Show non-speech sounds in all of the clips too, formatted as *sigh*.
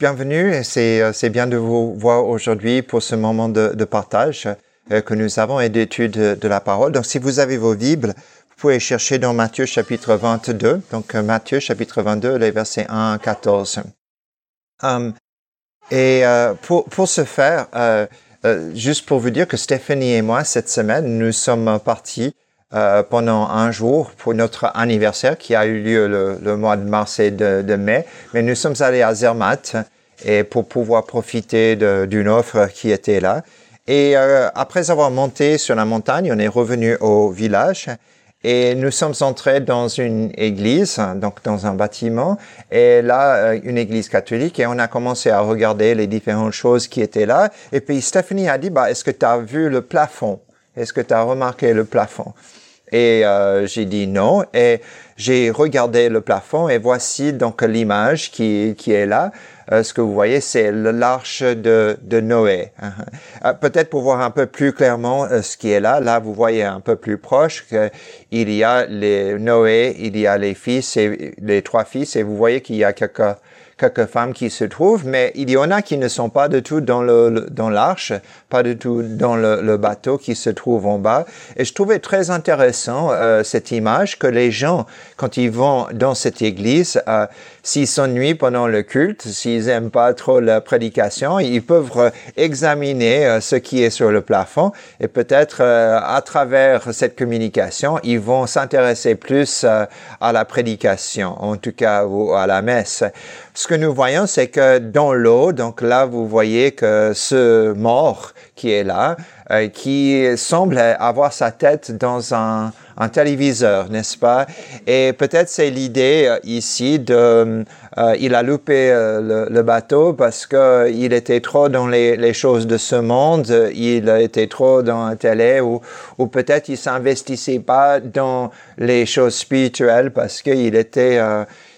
Bienvenue, c'est c'est bien de vous voir aujourd'hui pour ce moment de, de partage euh, que nous avons et d'étude de la parole. Donc si vous avez vos Bibles, vous pouvez chercher dans Matthieu chapitre 22, donc euh, Matthieu chapitre 22, les versets 1 à 14. Um, et euh, pour, pour ce faire, euh, euh, juste pour vous dire que Stéphanie et moi, cette semaine, nous sommes partis euh, pendant un jour pour notre anniversaire qui a eu lieu le, le mois de mars et de, de, mai. Mais nous sommes allés à Zermatt et pour pouvoir profiter d'une offre qui était là. Et euh, après avoir monté sur la montagne, on est revenu au village et nous sommes entrés dans une église, donc dans un bâtiment, et là, euh, une église catholique, et on a commencé à regarder les différentes choses qui étaient là. Et puis Stéphanie a dit, bah, est-ce que tu as vu le plafond? Est-ce que tu as remarqué le plafond? Et euh, j'ai dit non. Et j'ai regardé le plafond et voici donc l'image qui, qui est là. Euh, ce que vous voyez, c'est l'arche de, de Noé. Euh, Peut-être pour voir un peu plus clairement euh, ce qui est là. Là, vous voyez un peu plus proche qu'il y a les Noé, il y a les fils et les trois fils, et vous voyez qu'il y a quelques quelques femmes qui se trouvent, mais il y en a qui ne sont pas du tout dans le, dans l'arche, pas du tout dans le, le, bateau qui se trouve en bas. Et je trouvais très intéressant euh, cette image que les gens, quand ils vont dans cette église, euh, s'ils s'ennuient pendant le culte, s'ils aiment pas trop la prédication, ils peuvent examiner euh, ce qui est sur le plafond et peut-être euh, à travers cette communication, ils vont s'intéresser plus euh, à la prédication, en tout cas ou à la messe. Ce que nous voyons, c'est que dans l'eau, donc là, vous voyez que ce mort qui est là, euh, qui semble avoir sa tête dans un, un téléviseur, n'est-ce pas? Et peut-être c'est l'idée euh, ici de, euh, il a loupé euh, le, le, bateau parce que il était trop dans les, les, choses de ce monde, il était trop dans la télé, ou, ou peut-être il s'investissait pas dans les choses spirituelles parce qu'il était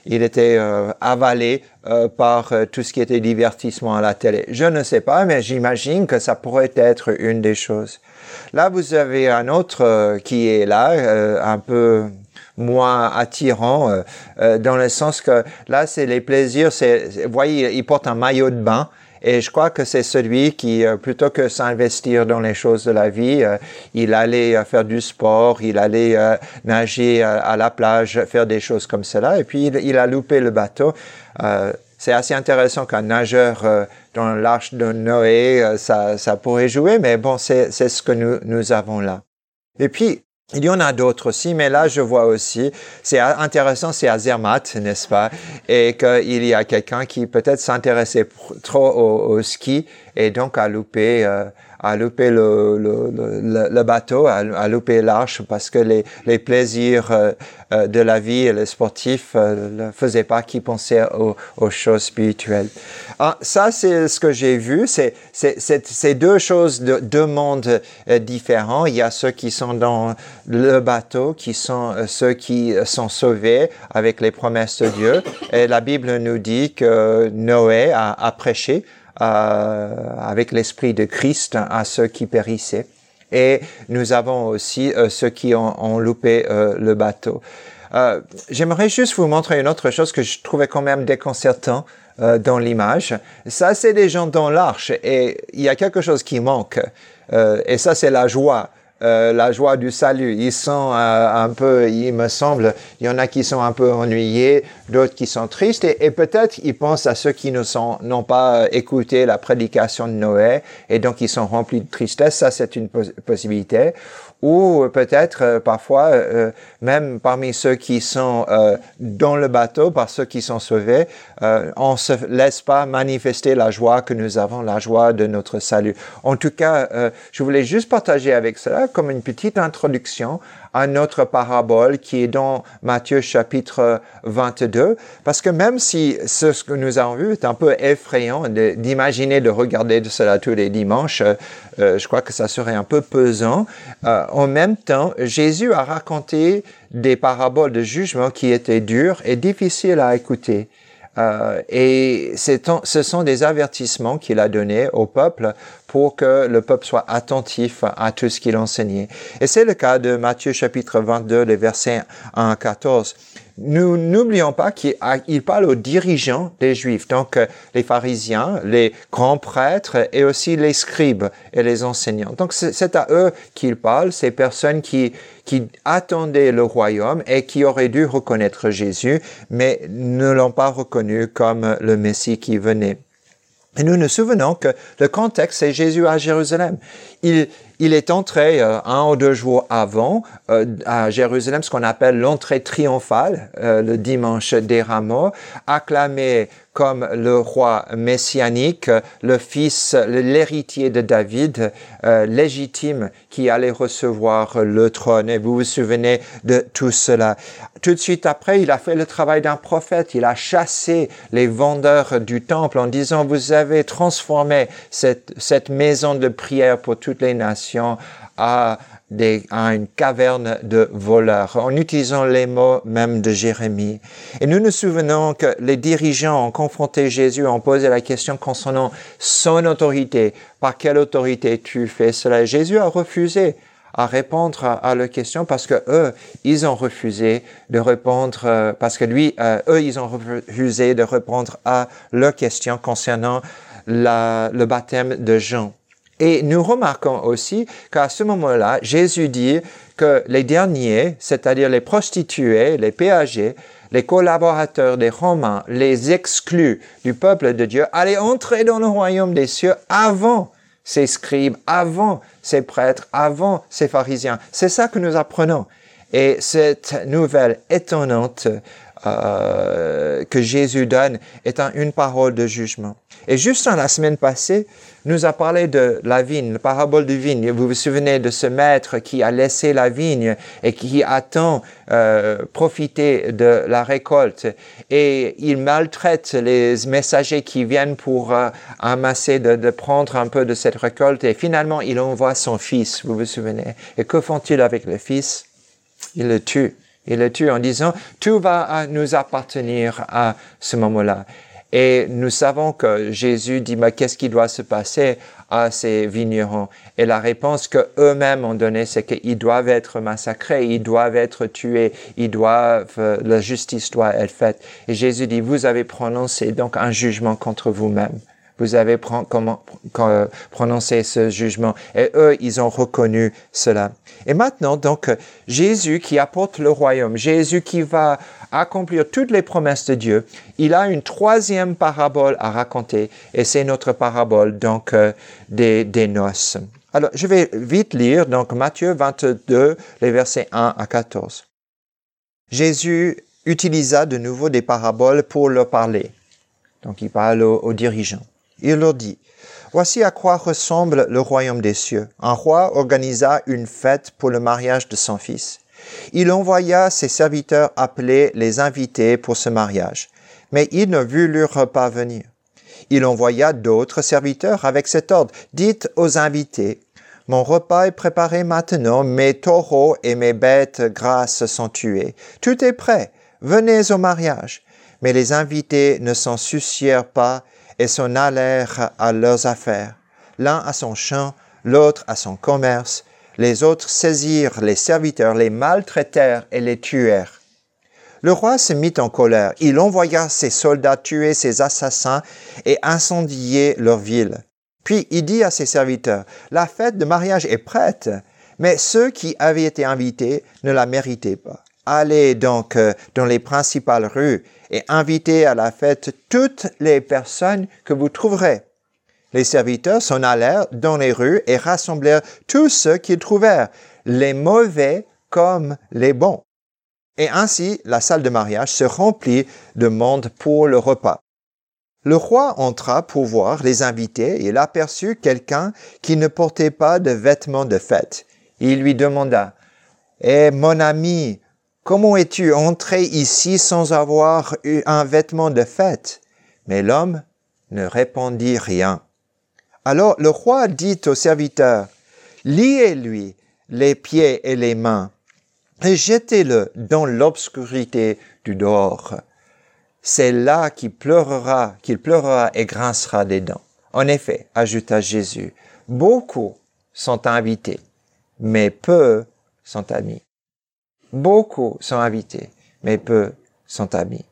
il était euh, avalé euh, par euh, tout ce qui était divertissement à la télé. Je ne sais pas, mais j'imagine que ça pourrait être une des choses. Là, vous avez un autre euh, qui est là, euh, un peu moins attirant, euh, dans le sens que là, c'est les plaisirs. C'est, vous voyez, il porte un maillot de bain et je crois que c'est celui qui, plutôt que s'investir dans les choses de la vie, il allait faire du sport, il allait nager à la plage, faire des choses comme cela. Et puis, il, il a loupé le bateau. c'est assez intéressant qu'un nageur dans l'arche de Noé, ça, ça pourrait jouer, mais bon, c'est ce que nous, avons là. Et puis, il y en a d'autres aussi, mais là, je vois aussi, c'est intéressant, c'est à n'est-ce pas? Et qu'il y a quelqu'un qui peut-être s'intéressait trop au, au, ski et donc a loupé euh, à louper le, le, le, le bateau, à, louper l'arche, parce que les, les plaisirs euh, euh, de la vie et les sportifs euh, ne faisaient pas qu'ils pensaient aux, aux, choses spirituelles. Ah, ça, c'est ce que j'ai vu. C'est ces deux choses, de, deux mondes différents. Il y a ceux qui sont dans le bateau, qui sont ceux qui sont sauvés avec les promesses de Dieu. Et la Bible nous dit que Noé a, a prêché avec l'esprit de Christ à ceux qui périssaient. Et nous avons aussi euh, ceux qui ont, loupé euh, le bateau. Euh, j'aimerais juste vous montrer une autre chose que je trouvais quand même déconcertant euh, dans l'image. Ça, c'est des gens dans l'arche et il y a quelque chose qui manque. Euh, et ça, c'est la joie. Euh, la joie du salut. Ils sont euh, un peu, il me semble, il y en a qui sont un peu ennuyés, d'autres qui sont tristes, et, et peut-être ils pensent à ceux qui ne sont n'ont pas écouté la prédication de Noé, et donc ils sont remplis de tristesse. Ça, c'est une pos possibilité ou peut-être euh, parfois euh, même parmi ceux qui sont euh, dans le bateau, par ceux qui sont sauvés, euh, on se laisse pas manifester la joie que nous avons, la joie de notre salut. En tout cas, euh, je voulais juste partager avec cela comme une petite introduction à notre parabole qui est dans Matthieu chapitre 22, parce que même si ce que nous avons vu est un peu effrayant d'imaginer de, de, regarder de cela tous les dimanches, euh, je crois que ça serait un peu pesant. Euh, en même temps, Jésus a raconté des paraboles de jugement qui étaient dures et difficiles à écouter. Euh, et ce sont des avertissements qu'il a donnés au peuple pour que le peuple soit attentif à tout ce qu'il enseignait. Et c'est le cas de Matthieu chapitre 22, les versets 1 à 14 nous n'oublions pas qu'il parle aux dirigeants des Juifs, donc euh, les pharisiens, les grands prêtres et aussi les scribes et les enseignants. Donc c'est à eux qu'il parle, ces personnes qui, qui attendaient le royaume et qui auraient dû reconnaître Jésus, mais ne l'ont pas reconnu comme le Messie qui venait. Et nous nous souvenons que le contexte, c'est Jésus à Jérusalem. Il, il est entré euh, un ou deux jours avant euh, à Jérusalem, ce qu'on appelle l'entrée triomphale, euh, le dimanche des rameaux, acclamé comme le roi messianique, le fils, l'héritier de David, légitime, qui allait recevoir le trône. Et vous vous souvenez de tout cela. Tout de suite après, il a fait le travail d'un prophète. Il a chassé les vendeurs du temple en disant, vous avez transformé cette, cette maison de prière pour toutes les nations à, une caverne de voleurs, en utilisant les mots même de Jérémie. Et nous nous souvenons que les dirigeants ont confronté Jésus, ont posé la question concernant son autorité. Par quelle autorité tu fais cela? Jésus a refusé à répondre à, la question parce que eux, ils ont refusé de répondre, euh, parce que lui, euh, eux, ils ont refusé de répondre à leur question concernant le baptême de Jean. Et nous remarquons aussi qu'à ce moment-là, Jésus dit que les derniers, c'est-à-dire les prostituées, les péagers, les collaborateurs des Romains, les exclus du peuple de Dieu, allaient entrer dans le royaume des cieux avant ces scribes, avant ces prêtres, avant ces pharisiens. C'est ça que nous apprenons. Et cette nouvelle étonnante euh, que Jésus donne est une parole de jugement. Et juste la semaine passée, nous a parlé de la vigne, la parabole de vigne. Vous vous souvenez de ce maître qui a laissé la vigne et qui attend euh, profiter de la récolte. Et il maltraite les messagers qui viennent pour euh, amasser, de, prendre un peu de cette récolte. Et finalement, il envoie son fils, vous vous souvenez. Et que font-ils avec le fils? Ils le tuent. Ils le tuent en disant, tout va nous appartenir à ce moment-là. Et nous savons que Jésus dit, mais qu'est-ce qui doit se passer à ces vignerons? Et la réponse que eux-mêmes ont donnée, c'est qu'ils doivent être massacrés, ils doivent être tués, ils doivent, la justice doit être faite. Et Jésus dit, vous avez prononcé donc un jugement contre vous-même. Vous avez comment, prononcé ce jugement. Et eux, ils ont reconnu cela. Et maintenant, donc, Jésus qui apporte le royaume, Jésus qui va accomplir toutes les promesses de Dieu, il a une troisième parabole à raconter, et c'est notre parabole, donc, euh, des, des noces. Alors, je vais vite lire, donc, Matthieu 22, les versets 1 à 14. Jésus utilisa de nouveau des paraboles pour leur parler. Donc, il parle aux dirigeants. Il leur dit, Voici à quoi ressemble le royaume des cieux. Un roi organisa une fête pour le mariage de son fils. Il envoya ses serviteurs appeler les invités pour ce mariage, mais ils ne voulurent pas venir. Il envoya d'autres serviteurs avec cet ordre. Dites aux invités, mon repas est préparé maintenant, mes taureaux et mes bêtes grasses sont tués. Tout est prêt. Venez au mariage. Mais les invités ne s'en soucièrent pas et s'en allèrent à leurs affaires, l'un à son champ, l'autre à son commerce. Les autres saisirent les serviteurs, les maltraitèrent et les tuèrent. Le roi se mit en colère. Il envoya ses soldats tuer ses assassins et incendier leur ville. Puis il dit à ses serviteurs, La fête de mariage est prête, mais ceux qui avaient été invités ne la méritaient pas. Allez donc euh, dans les principales rues et invitez à la fête toutes les personnes que vous trouverez. Les serviteurs s'en allèrent dans les rues et rassemblèrent tous ceux qu'ils trouvèrent, les mauvais comme les bons. Et ainsi la salle de mariage se remplit de monde pour le repas. Le roi entra pour voir les invités et il aperçut quelqu'un qui ne portait pas de vêtements de fête. Il lui demanda, Eh mon ami, Comment es-tu entré ici sans avoir eu un vêtement de fête? Mais l'homme ne répondit rien. Alors le roi dit au serviteur, liez-lui les pieds et les mains et jetez-le dans l'obscurité du dehors. C'est là qu'il pleurera, qu'il pleurera et grincera des dents. En effet, ajouta Jésus, Beaucoup sont invités, mais peu sont amis. Beaucoup sont invités, mais peu sont amis.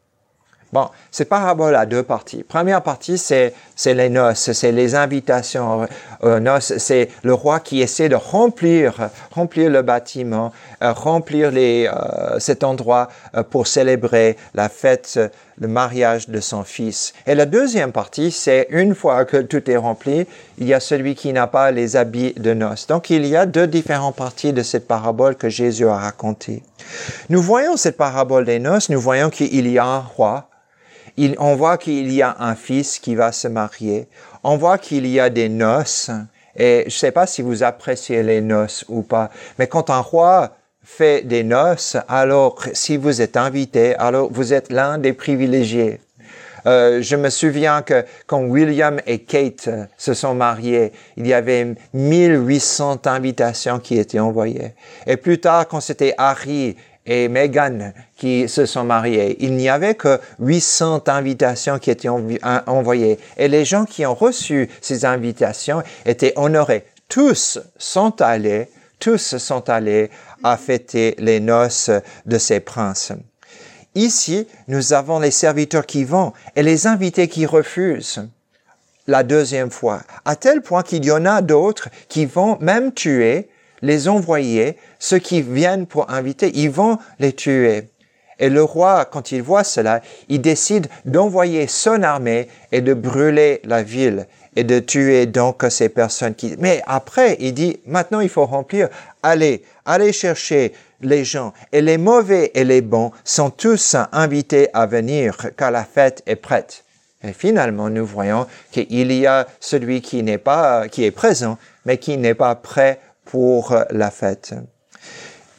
Bon, c'est parabole à deux parties. Première partie, c'est, c'est les noces, c'est les invitations aux noces. C'est le roi qui essaie de remplir, remplir le bâtiment, euh, remplir les, euh, cet endroit euh, pour célébrer la fête, le mariage de son fils. Et la deuxième partie, c'est une fois que tout est rempli, il y a celui qui n'a pas les habits de noces. Donc, il y a deux différentes parties de cette parabole que Jésus a racontée. Nous voyons cette parabole des noces, nous voyons qu'il y a un roi, on voit qu'il y a un fils qui va se marier. On voit qu'il y a des noces. Et je ne sais pas si vous appréciez les noces ou pas, mais quand un roi fait des noces, alors si vous êtes invité, alors vous êtes l'un des privilégiés. Euh, je me souviens que quand William et Kate se sont mariés, il y avait 1800 invitations qui étaient envoyées. Et plus tard, quand c'était Harry et Meghan qui se sont mariés. Il n'y avait que 800 invitations qui étaient envoyées et les gens qui ont reçu ces invitations étaient honorés. Tous sont allés, tous sont allés à fêter les noces de ces princes. Ici, nous avons les serviteurs qui vont et les invités qui refusent la deuxième fois, à tel point qu'il y en a d'autres qui vont même tuer les envoyer, ceux qui viennent pour inviter, ils vont les tuer. Et le roi, quand il voit cela, il décide d'envoyer son armée et de brûler la ville et de tuer donc ces personnes qui... Mais après, il dit, maintenant il faut remplir, allez, allez chercher les gens. Et les mauvais et les bons sont tous invités à venir, car la fête est prête. Et finalement, nous voyons qu'il y a celui qui n'est pas, qui est présent, mais qui n'est pas prêt pour la fête.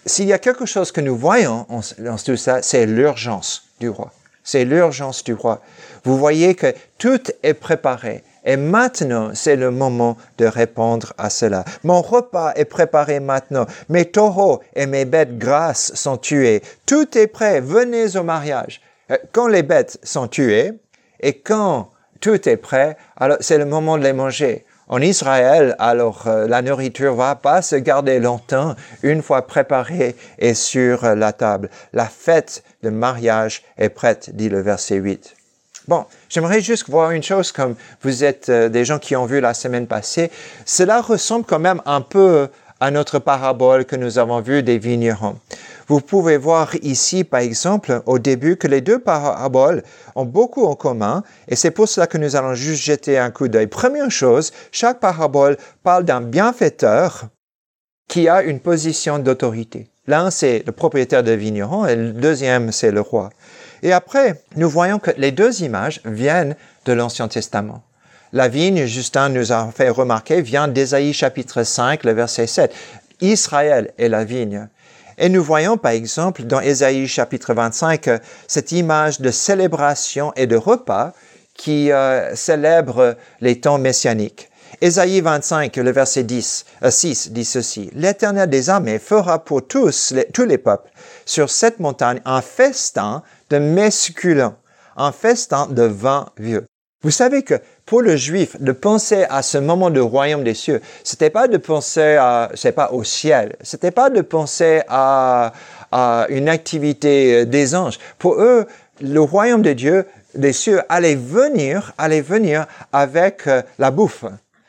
S'il y a quelque chose que nous voyons dans tout ça, c'est l'urgence du roi. C'est l'urgence du roi. Vous voyez que tout est préparé. Et maintenant, c'est le moment de répondre à cela. Mon repas est préparé maintenant. Mes taureaux et mes bêtes grasses sont tués. Tout est prêt. Venez au mariage. Euh, quand les bêtes sont tuées et quand tout est prêt, alors c'est le moment de les manger. En Israël, alors euh, la nourriture va pas se garder longtemps une fois préparée et sur la table. La fête de mariage est prête, dit le verset 8. Bon, j'aimerais juste voir une chose comme vous êtes euh, des gens qui ont vu la semaine passée. Cela ressemble quand même un peu à notre parabole que nous avons vue des vignerons. Vous pouvez voir ici, par exemple, au début, que les deux paraboles ont beaucoup en commun, et c'est pour cela que nous allons juste jeter un coup d'œil. Première chose, chaque parabole parle d'un bienfaiteur qui a une position d'autorité. L'un, c'est le propriétaire de vigneron, et le deuxième, c'est le roi. Et après, nous voyons que les deux images viennent de l'Ancien Testament. La vigne, Justin nous a fait remarquer, vient d'Ésaïe chapitre 5, le verset 7. Israël est la vigne. Et nous voyons par exemple dans Ésaïe chapitre 25 cette image de célébration et de repas qui euh, célèbre les temps messianiques. Ésaïe 25, le verset 10, 6 euh, dit ceci. L'Éternel des armées fera pour tous tous les peuples sur cette montagne un festin de mets succulents, un festin de vin vieux. Vous savez que pour le juif, de penser à ce moment de royaume des cieux, c'était pas de penser à, c'est pas au ciel, c'était pas de penser à, à une activité euh, des anges. Pour eux, le royaume de Dieu, des cieux, allait venir, allait venir avec euh, la bouffe.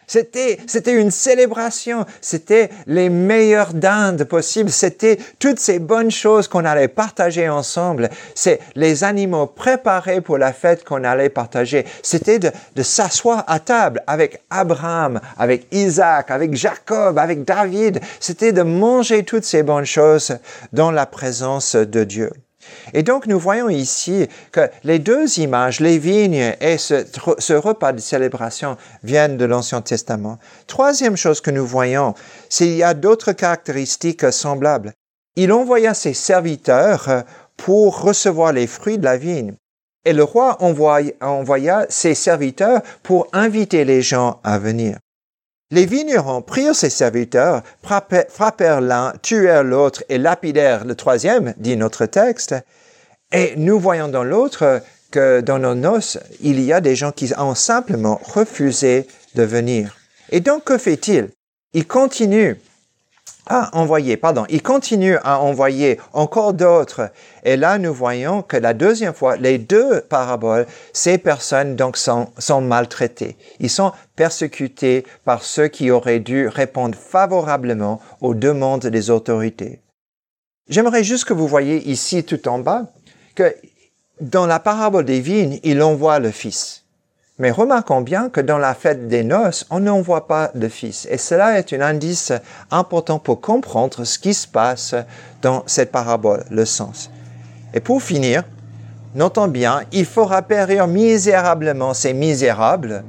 C'était, c'était une célébration. C'était les meilleures dindes possibles. C'était toutes ces bonnes choses qu'on allait partager ensemble. C'est les animaux préparés pour la fête qu'on allait partager. C'était de, de s'asseoir à table avec Abraham, avec Isaac, avec Jacob, avec David. C'était de manger toutes ces bonnes choses dans la présence de Dieu. Et donc nous voyons ici que les deux images, les vignes et ce, repas de célébration viennent de l'Ancien Testament. Troisième chose que nous voyons, c'est qu'il y a d'autres caractéristiques semblables. Il envoya ses serviteurs pour recevoir les fruits de la vigne. Et le roi envoya ses serviteurs pour inviter les gens à venir. Les vignerons prirent ses serviteurs, frappèrent l'un, tuèrent l'autre et lapidèrent le troisième, dit notre texte. Et nous voyons dans l'autre que dans nos noces, il y a des gens qui ont simplement refusé de venir. Et donc, que fait-il? Il continue à envoyer, pardon, il continue à envoyer encore d'autres. Et là, nous voyons que la deuxième fois, les deux paraboles, ces personnes donc sont, maltraitées. Ils sont persécutés par ceux qui auraient dû répondre favorablement aux demandes des autorités. J'aimerais juste que vous voyez ici tout en bas que dans la parabole des vignes, il envoie le fils. Mais remarquons bien que dans la fête des noces, on n'en voit pas de fils. Et cela est un indice important pour comprendre ce qui se passe dans cette parabole, le sens. Et pour finir, notons bien, il fera périr misérablement ces misérables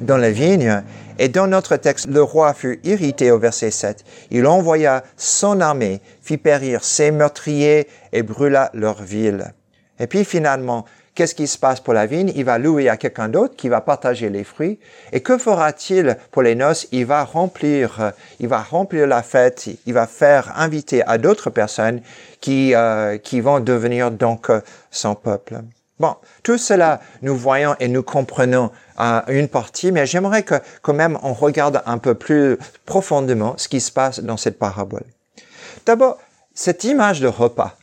dans la vigne. Et dans notre texte, le roi fut irrité au verset 7. Il envoya son armée, fit périr ses meurtriers et brûla leur ville. Et puis finalement, qu'est-ce qui se passe pour la vigne? Il va louer à quelqu'un d'autre qui va partager les fruits. Et que fera-t-il pour les noces? Il va remplir, il va remplir la fête. Il va faire inviter à d'autres personnes qui euh, qui vont devenir donc euh, son peuple. Bon, tout cela, nous voyons et nous comprenons euh, une partie, mais j'aimerais que quand même on regarde un peu plus profondément ce qui se passe dans cette parabole. D'abord, cette image de repas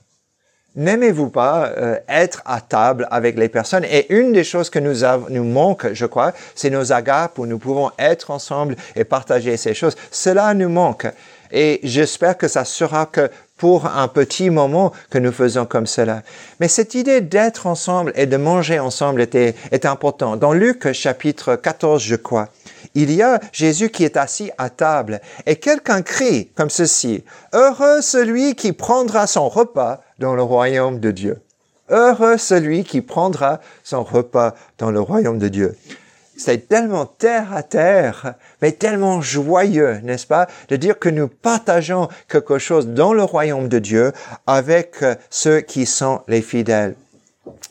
n'aimez-vous pas euh, être à table avec les personnes? Et une des choses que nous, avons, nous manque, je crois, c'est nos agapes où nous pouvons être ensemble et partager ces choses. Cela nous manque. Et j'espère que ça sera que pour un petit moment que nous faisons comme cela. Mais cette idée d'être ensemble et de manger ensemble était, est important. Dans Luc chapitre 14, je crois, il y a Jésus qui est assis à table et quelqu'un crie comme ceci, Heureux celui qui prendra son repas dans le royaume de Dieu. Heureux celui qui prendra son repas dans le royaume de Dieu. C'est tellement terre à terre, mais tellement joyeux, n'est-ce pas, de dire que nous partageons quelque chose dans le royaume de Dieu avec ceux qui sont les fidèles.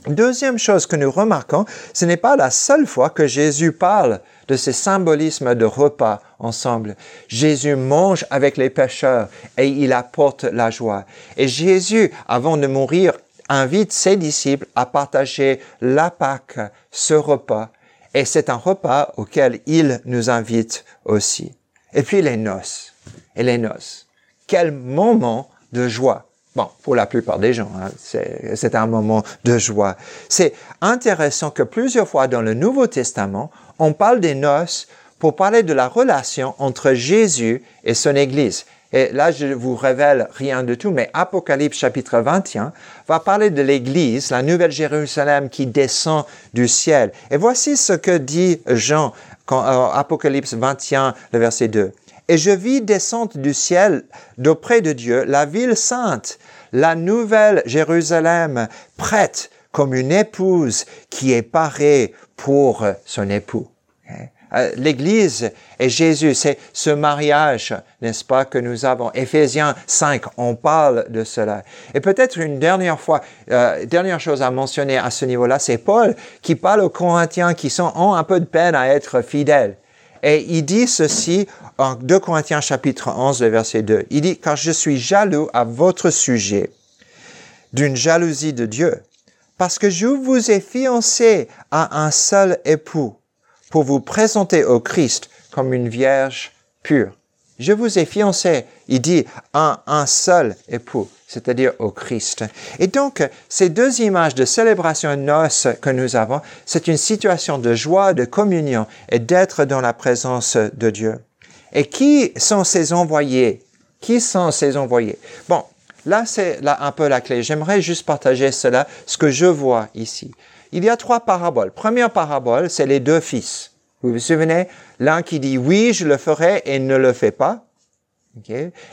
Deuxième chose que nous remarquons, ce n'est pas la seule fois que Jésus parle de ces symbolismes de repas ensemble. Jésus mange avec les pécheurs et il apporte la joie. Et Jésus, avant de mourir, invite ses disciples à partager la Pâque, ce repas. Et c'est un repas auquel il nous invite aussi. Et puis les noces. Et les noces. Quel moment de joie. Bon, pour la plupart des gens, hein, c'est un moment de joie. C'est intéressant que plusieurs fois dans le Nouveau Testament, on parle des noces pour parler de la relation entre Jésus et son Église. Et là, je vous révèle rien de tout, mais Apocalypse chapitre 21 va parler de l'Église, la nouvelle Jérusalem qui descend du ciel. Et voici ce que dit Jean, quand, euh, Apocalypse 21, le verset 2. Et je vis descendre du ciel d'auprès de Dieu la ville sainte, la nouvelle Jérusalem, prête comme une épouse qui est parée pour son époux. Euh, L'Église et Jésus, c'est ce mariage, n'est-ce pas, que nous avons. Éphésiens 5, on parle de cela. Et peut-être une dernière fois, euh, dernière chose à mentionner à ce niveau-là, c'est Paul qui parle aux Corinthiens qui sont, ont un peu de peine à être fidèles. Et il dit ceci en 2 Corinthiens chapitre 11, verset 2. Il dit, car je suis jaloux à votre sujet d'une jalousie de Dieu parce que je vous ai fiancé à un seul époux pour vous présenter au Christ comme une vierge pure. Je vous ai fiancé, il dit, à un seul époux, c'est-à-dire au Christ. Et donc, ces deux images de célébration de noces que nous avons, c'est une situation de joie, de communion et d'être dans la présence de Dieu. Et qui sont ces envoyés? Qui sont ces envoyés? Bon, Là, c'est là un peu la clé. J'aimerais juste partager cela, ce que je vois ici. Il y a trois paraboles. Première parabole, c'est les deux fils. Vous vous souvenez? L'un qui dit oui, je le ferai et ne le fait pas.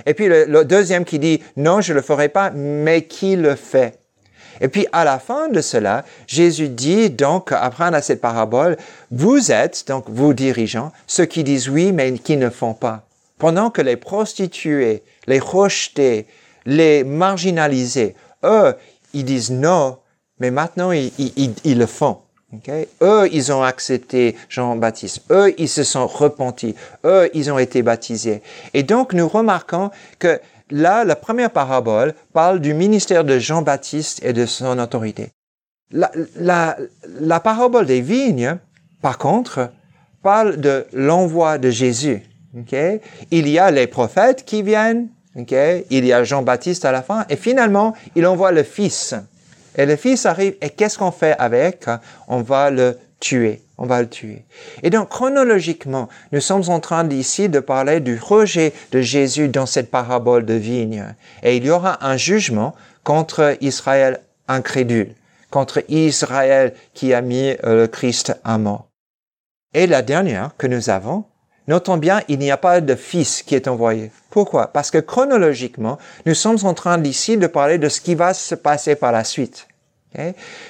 Et puis le, deuxième qui dit non, je le ferai pas, mais qui le fait? Et puis à la fin de cela, Jésus dit donc, après à cette parabole, vous êtes, donc vous dirigeants, ceux qui disent oui, mais qui ne font pas. Pendant que les prostituées, les rejetés, les marginalisés, eux, ils disent non, mais maintenant ils, le font. Eux, ils ont accepté Jean-Baptiste. Eux, ils se sont repentis. Eux, ils ont été baptisés. Et donc, nous remarquons que là, la première parabole parle du ministère de Jean-Baptiste et de son autorité. La, la, la parabole des vignes, par contre, parle de l'envoi de Jésus. Okay? Il y a les prophètes qui viennent, okay? il y a Jean-Baptiste à la fin, et finalement, il envoie le Fils. Et le Fils arrive, et qu'est-ce qu'on fait avec? On va le tuer. On va le tuer. Et donc, chronologiquement, nous sommes en train ici de parler du rejet de Jésus dans cette parabole de vigne. Et il y aura un jugement contre Israël incrédule, contre Israël qui a mis euh, le Christ à mort. Et la dernière que nous avons, notons bien, il n'y a pas de fils qui est envoyé. Pourquoi? Parce que chronologiquement, nous sommes en train ici de parler de ce qui va se passer par la suite.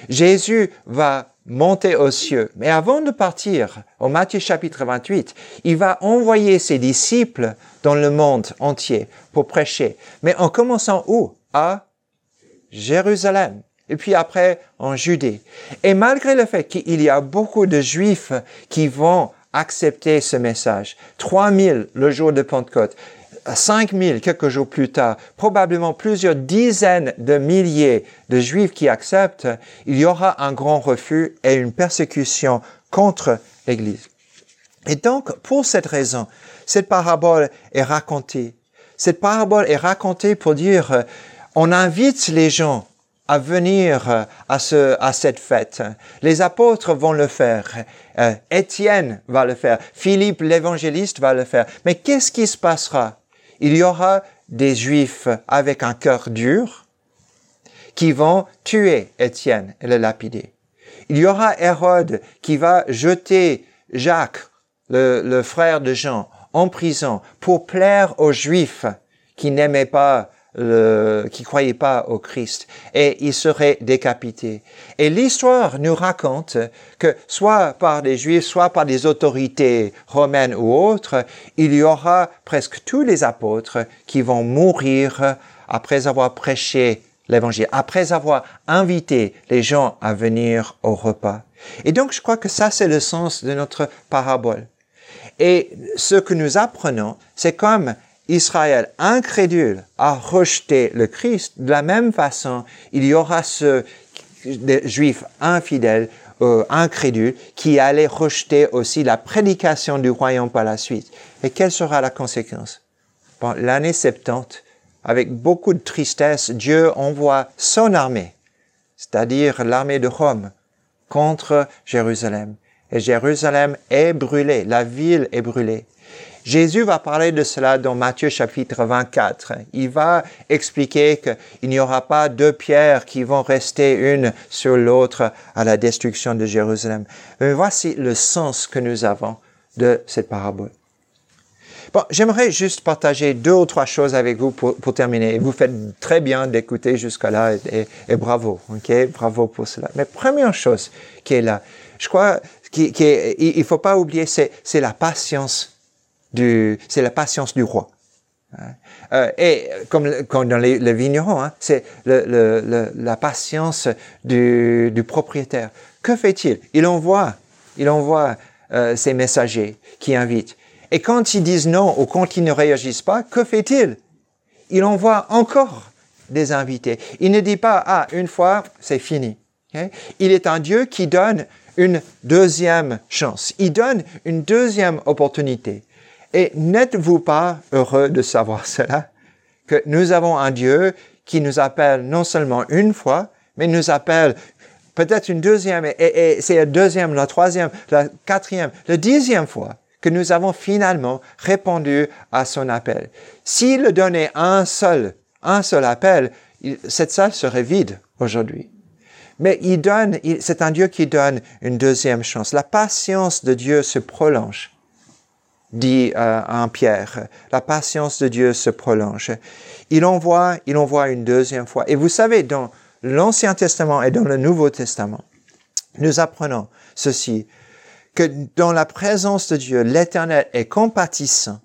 Jésus va monter aux cieux. Mais avant de partir, au Matthieu chapitre 28, il va envoyer ses disciples dans le monde entier pour prêcher. Mais en commençant où? À Jérusalem et puis après en Judée. Et malgré le fait qu'il y a beaucoup de Juifs qui vont accepter ce message, 3000 le jour de Pentecôte, 5000 quelques jours plus tard, probablement plusieurs dizaines de milliers de Juifs qui acceptent, il y aura un grand refus et une persécution contre l'Église. Et donc, pour cette raison, cette parabole est racontée. Cette parabole est racontée pour dire, on invite les gens à venir euh, à, ce, à cette fête. Les apôtres vont le faire. Euh, Étienne va le faire. Philippe l'évangéliste va le faire. Mais qu'est-ce qui se passera Il y aura des Juifs avec un cœur dur qui vont tuer Étienne et le lapider. Il y aura Hérode qui va jeter Jacques, le, le frère de Jean, en prison pour plaire aux Juifs qui n'aimaient pas le, qui croyait pas au Christ et il serait décapité. Et l'histoire nous raconte que soit par des Juifs, soit par des autorités romaines ou autres, il y aura presque tous les apôtres qui vont mourir après avoir prêché l'évangile, après avoir invité les gens à venir au repas. Et donc, je crois que ça, c'est le sens de notre parabole. Et ce que nous apprenons, c'est comme Israël incrédule a rejeté le Christ, de la même façon, il y aura ce juif infidèle, euh, incrédule, qui allait rejeter aussi la prédication du royaume par la suite. Et quelle sera la conséquence? L'année 70, avec beaucoup de tristesse, Dieu envoie son armée, c'est-à-dire l'armée de Rome, contre Jérusalem. Et Jérusalem est brûlée, la ville est brûlée. Jésus va parler de cela dans Matthieu chapitre 24. Il va expliquer qu'il n'y aura pas deux pierres qui vont rester une sur l'autre à la destruction de Jérusalem. Mais voici le sens que nous avons de cette parabole. Bon, j'aimerais juste partager deux ou trois choses avec vous pour, terminer. Vous faites très bien d'écouter jusqu'à là et, et, bravo, ok, bravo pour cela. Mais première chose qui est là, je crois qu'il ne faut pas oublier, c'est la patience c'est la patience du roi. Hein. Euh, et comme, comme, dans les, les vignerons, hein, c'est le, le, la patience du, du propriétaire. Que fait-il? Il envoie, il envoie euh, ses messagers qui invitent. Et quand ils disent non ou quand ils ne réagissent pas, que fait-il? Il envoie encore des invités. Il ne dit pas ah une fois c'est fini. Il est un Dieu qui donne une deuxième chance. Il donne une deuxième opportunité. Et n'êtes-vous pas heureux de savoir cela? Que nous avons un Dieu qui nous appelle non seulement une fois, mais nous appelle peut-être une deuxième, et, c'est la deuxième, la troisième, la quatrième, la dixième fois que nous avons finalement répondu à son appel. S'il donnait un seul, un seul appel, cette salle serait vide aujourd'hui. Mais il donne, c'est un Dieu qui donne une deuxième chance. La patience de Dieu se prolonge dit euh, en Pierre. La patience de Dieu se prolonge. Il envoie, il envoie une deuxième fois. Et vous savez, dans l'Ancien Testament et dans le Nouveau Testament, nous apprenons ceci, que dans la présence de Dieu, l'Éternel est compatissant,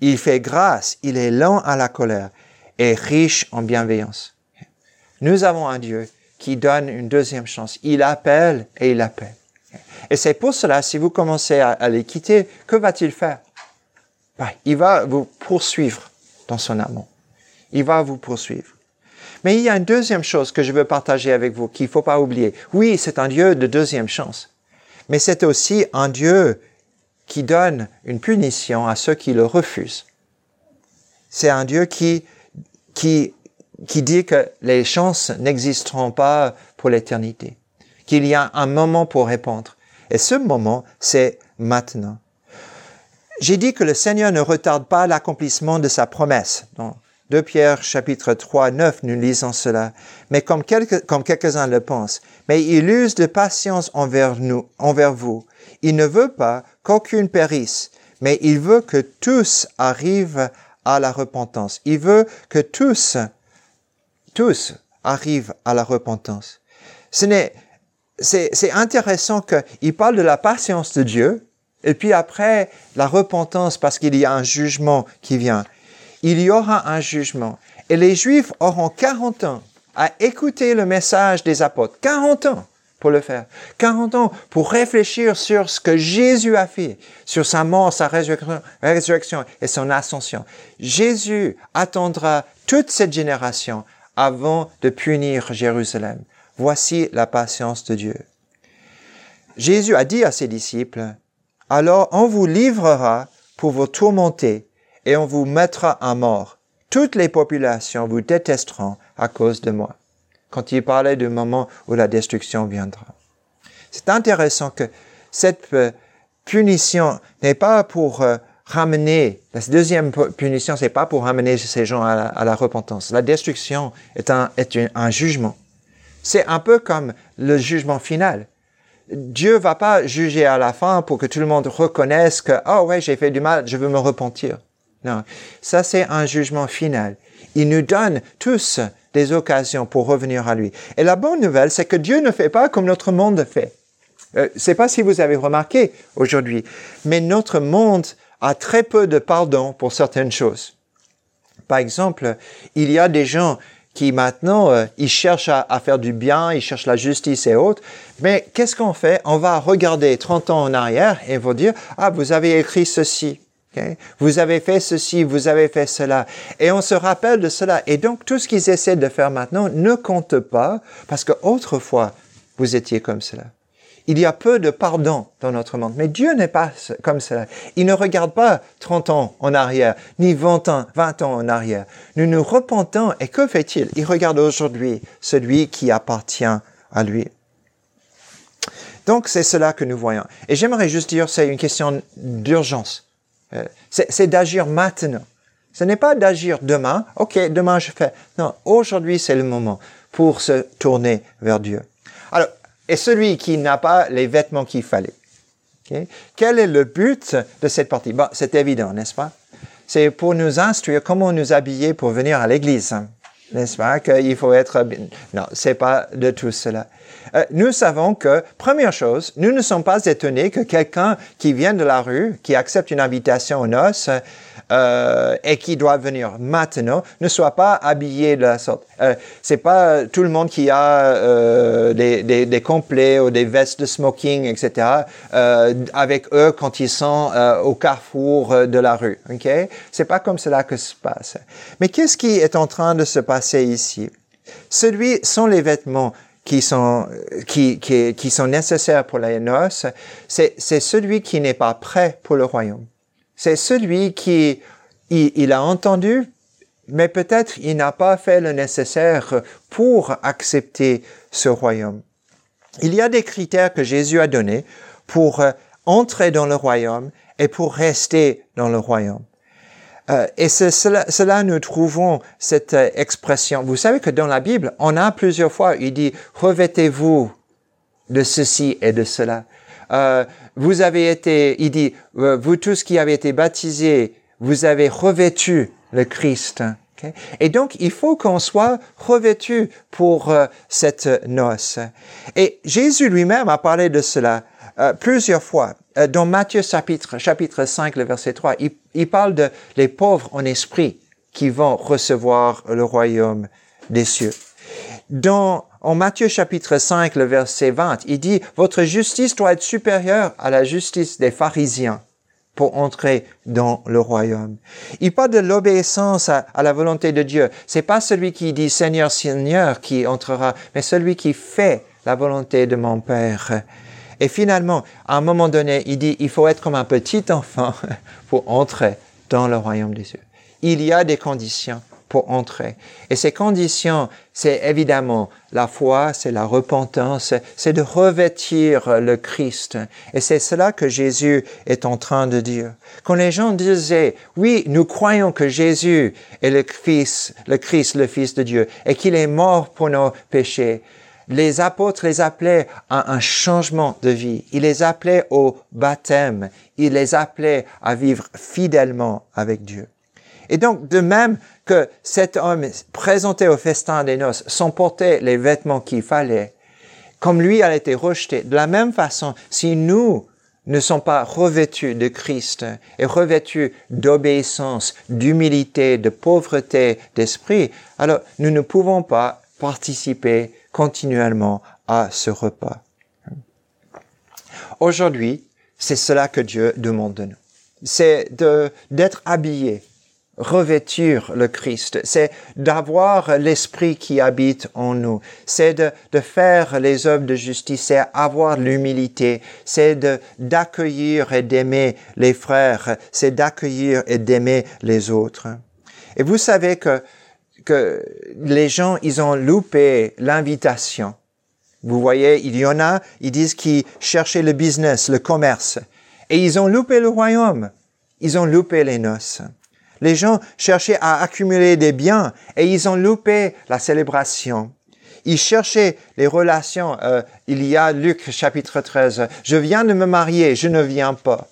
il fait grâce, il est lent à la colère et riche en bienveillance. Nous avons un Dieu qui donne une deuxième chance. Il appelle et il appelle. Et c'est pour cela, si vous commencez à, à les quitter, que va-t-il faire? Il va vous poursuivre dans son amour. Il va vous poursuivre. Mais il y a une deuxième chose que je veux partager avec vous qu'il ne faut pas oublier. Oui, c'est un Dieu de deuxième chance. Mais c'est aussi un Dieu qui donne une punition à ceux qui le refusent. C'est un Dieu qui, qui, qui dit que les chances n'existeront pas pour l'éternité, qu'il y a un moment pour répondre. Et ce moment, c'est maintenant. J'ai dit que le Seigneur ne retarde pas l'accomplissement de sa promesse. Dans 2 Pierre chapitre 3, 9, nous lisons cela. Mais comme, comme quelques-uns le pensent, mais il use de patience envers nous, envers vous. Il ne veut pas qu'aucune périsse, mais il veut que tous arrivent à la repentance. Il veut que tous, tous arrivent à la repentance. Ce n'est, c'est, c'est intéressant qu'il parle de la patience de Dieu, et puis après, la repentance parce qu'il y a un jugement qui vient. Il y aura un jugement. Et les Juifs auront 40 ans à écouter le message des apôtres. 40 ans pour le faire. 40 ans pour réfléchir sur ce que Jésus a fait, sur sa mort, sa résurrection et son ascension. Jésus attendra toute cette génération avant de punir Jérusalem. Voici la patience de Dieu. Jésus a dit à ses disciples, alors on vous livrera pour vous tourmenter et on vous mettra à mort. Toutes les populations vous détesteront à cause de moi. Quand il parlait du moment où la destruction viendra. C'est intéressant que cette euh, punition n'est pas pour euh, ramener, la deuxième punition, c'est pas pour ramener ces gens à la, repentance. La destruction est un, est un jugement. C'est un peu comme le jugement final. Dieu va pas juger à la fin pour que tout le monde reconnaisse que, oh ouais, j'ai fait du mal, je veux me repentir. Non. Ça, c'est un jugement final. Il nous donne tous des occasions pour revenir à lui. Et la bonne nouvelle, c'est que Dieu ne fait pas comme notre monde fait. Euh, c'est pas si vous avez remarqué aujourd'hui, mais notre monde a très peu de pardon pour certaines choses. Par exemple, il y a des gens qui maintenant, euh, ils cherchent à, faire du bien, ils cherchent la justice et autres. Mais qu'est-ce qu'on fait? On va regarder 30 ans en arrière et va dire, ah, vous avez écrit ceci. Vous avez fait ceci, vous avez fait cela. Et on se rappelle de cela. Et donc, tout ce qu'ils essaient de faire maintenant ne compte pas parce que autrefois, vous étiez comme cela. Il y a peu de pardon dans notre monde. Mais Dieu n'est pas comme cela. Il ne regarde pas 30 ans en arrière, ni 20 ans, 20 ans en arrière. Nous nous repentons et que fait-il? Il regarde aujourd'hui celui qui appartient à lui. Donc c'est cela que nous voyons. Et j'aimerais juste dire, c'est une question d'urgence. Euh, c'est d'agir maintenant. Ce n'est pas d'agir demain. Ok, demain je fais. Non, aujourd'hui c'est le moment pour se tourner vers Dieu. Alors, et celui qui n'a pas les vêtements qu'il fallait. Quel est le but de cette partie? Bon, C'est évident, n'est-ce pas? C'est pour nous instruire comment nous habiller pour venir à l'église, n'est-ce pas? Qu'il faut être... Non, c'est pas de tout cela. Euh, nous savons que, première chose, nous ne sommes pas étonnés que quelqu'un qui vient de la rue, qui accepte une invitation aux noces, euh, et qui doit venir maintenant ne soit pas habillé de la sorte. Euh, c'est pas tout le monde qui a euh, des, des, des, complets ou des vestes de smoking, etc. Euh, avec eux quand ils sont euh, au carrefour de la rue. Ok? C'est pas comme cela que se passe. Mais qu'est-ce qui est en train de se passer ici? Celui sont les vêtements qui sont, qui, qui, qui sont nécessaires pour la noces, c'est celui qui n'est pas prêt pour le royaume. C'est celui qui, il, a entendu, mais peut-être il n'a pas fait le nécessaire pour accepter ce royaume. Il y a des critères que Jésus a donnés pour euh, entrer dans le royaume et pour rester dans le royaume. Euh, et cela, cela, nous trouvons cette euh, expression. Vous savez que dans la Bible, on a plusieurs fois, il dit, revêtez-vous de ceci et de cela. Euh, vous avez été, il dit, euh, vous tous qui avez été baptisés, vous avez revêtu le Christ. Et donc, il faut qu'on soit revêtu pour euh, cette noce. Et Jésus lui-même a parlé de cela plusieurs fois. dans Matthieu chapitre, chapitre 5, le verset 3, il, il parle de les pauvres en esprit qui vont recevoir le royaume des cieux. Dans en Matthieu chapitre 5, le verset 20, il dit, votre justice doit être supérieure à la justice des pharisiens pour entrer dans le royaume. Il parle de l'obéissance à, la volonté de Dieu. C'est pas celui qui dit Seigneur, Seigneur qui entrera, mais celui qui fait la volonté de mon Père. Et finalement, à un moment donné, il dit, il faut être comme un petit enfant *laughs* pour entrer dans le royaume des cieux. Il y a des conditions pour entrer. Et ces conditions, c'est évidemment la foi, c'est la repentance, c'est de revêtir le Christ. Et c'est cela que Jésus est en train de dire. Quand les gens disaient, oui, nous croyons que Jésus est le Fils, le Christ, le Fils de Dieu, et qu'il est mort pour nos péchés, les apôtres les appelaient à un changement de vie. Ils les appelaient au baptême. Ils les appelaient à vivre fidèlement avec Dieu. Et donc, de même que cet homme présenté au festin des noces sans porter les vêtements qu'il fallait, comme lui a été rejeté, de la même façon, si nous ne sommes pas revêtus de Christ et revêtus d'obéissance, d'humilité, de pauvreté d'esprit, alors nous ne pouvons pas participer continuellement à ce repas. Aujourd'hui, c'est cela que Dieu demande de nous. C'est d'être habillé revêtir le Christ, c'est d'avoir l'Esprit qui habite en nous, c'est de, de, faire les œuvres de justice, c'est avoir l'humilité, c'est d'accueillir et d'aimer les frères, c'est d'accueillir et d'aimer les autres. Et vous savez que, que les gens, ils ont loupé l'invitation. Vous voyez, il y en a, ils disent qu'ils cherchaient le business, le commerce, et ils ont loupé le royaume. Ils ont loupé les noces. Les gens cherchaient à accumuler des biens et ils ont loupé la célébration. Ils cherchaient les relations. Euh, il y a Luc chapitre 13. Je viens de me marier, je ne viens pas.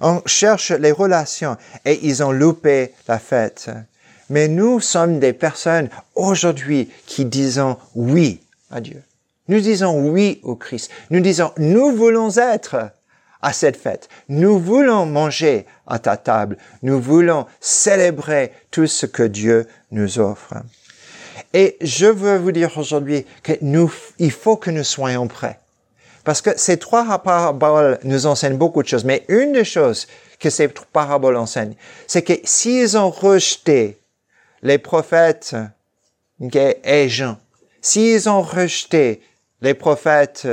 On cherche les relations et ils ont loupé la fête. Mais nous sommes des personnes aujourd'hui qui disons oui à Dieu. Nous disons oui au Christ. Nous disons nous voulons être à cette fête. Nous voulons manger à ta table. Nous voulons célébrer tout ce que Dieu nous offre. Et je veux vous dire aujourd'hui que nous, il faut que nous soyons prêts. Parce que ces trois paraboles nous enseignent beaucoup de choses. Mais une des choses que ces paraboles enseignent, c'est que s'ils ont rejeté les prophètes et Jean, s'ils ont rejeté les prophètes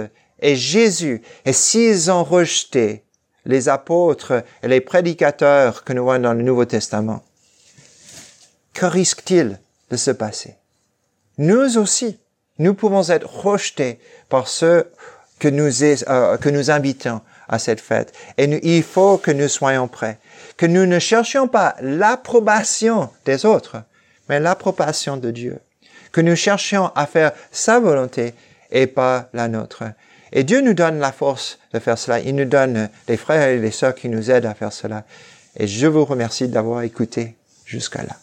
et Jésus. Et s'ils ont rejeté les apôtres et les prédicateurs que nous voyons dans le Nouveau Testament, que risque-t-il de se passer? Nous aussi, nous pouvons être rejetés par ceux que nous, euh, que nous invitons à cette fête. Et il faut que nous soyons prêts, que nous ne cherchions pas l'approbation des autres, mais l'approbation de Dieu, que nous cherchions à faire sa volonté et pas la nôtre. Et Dieu nous donne la force de faire cela. Il nous donne les frères et les sœurs qui nous aident à faire cela. Et je vous remercie d'avoir écouté jusqu'à là.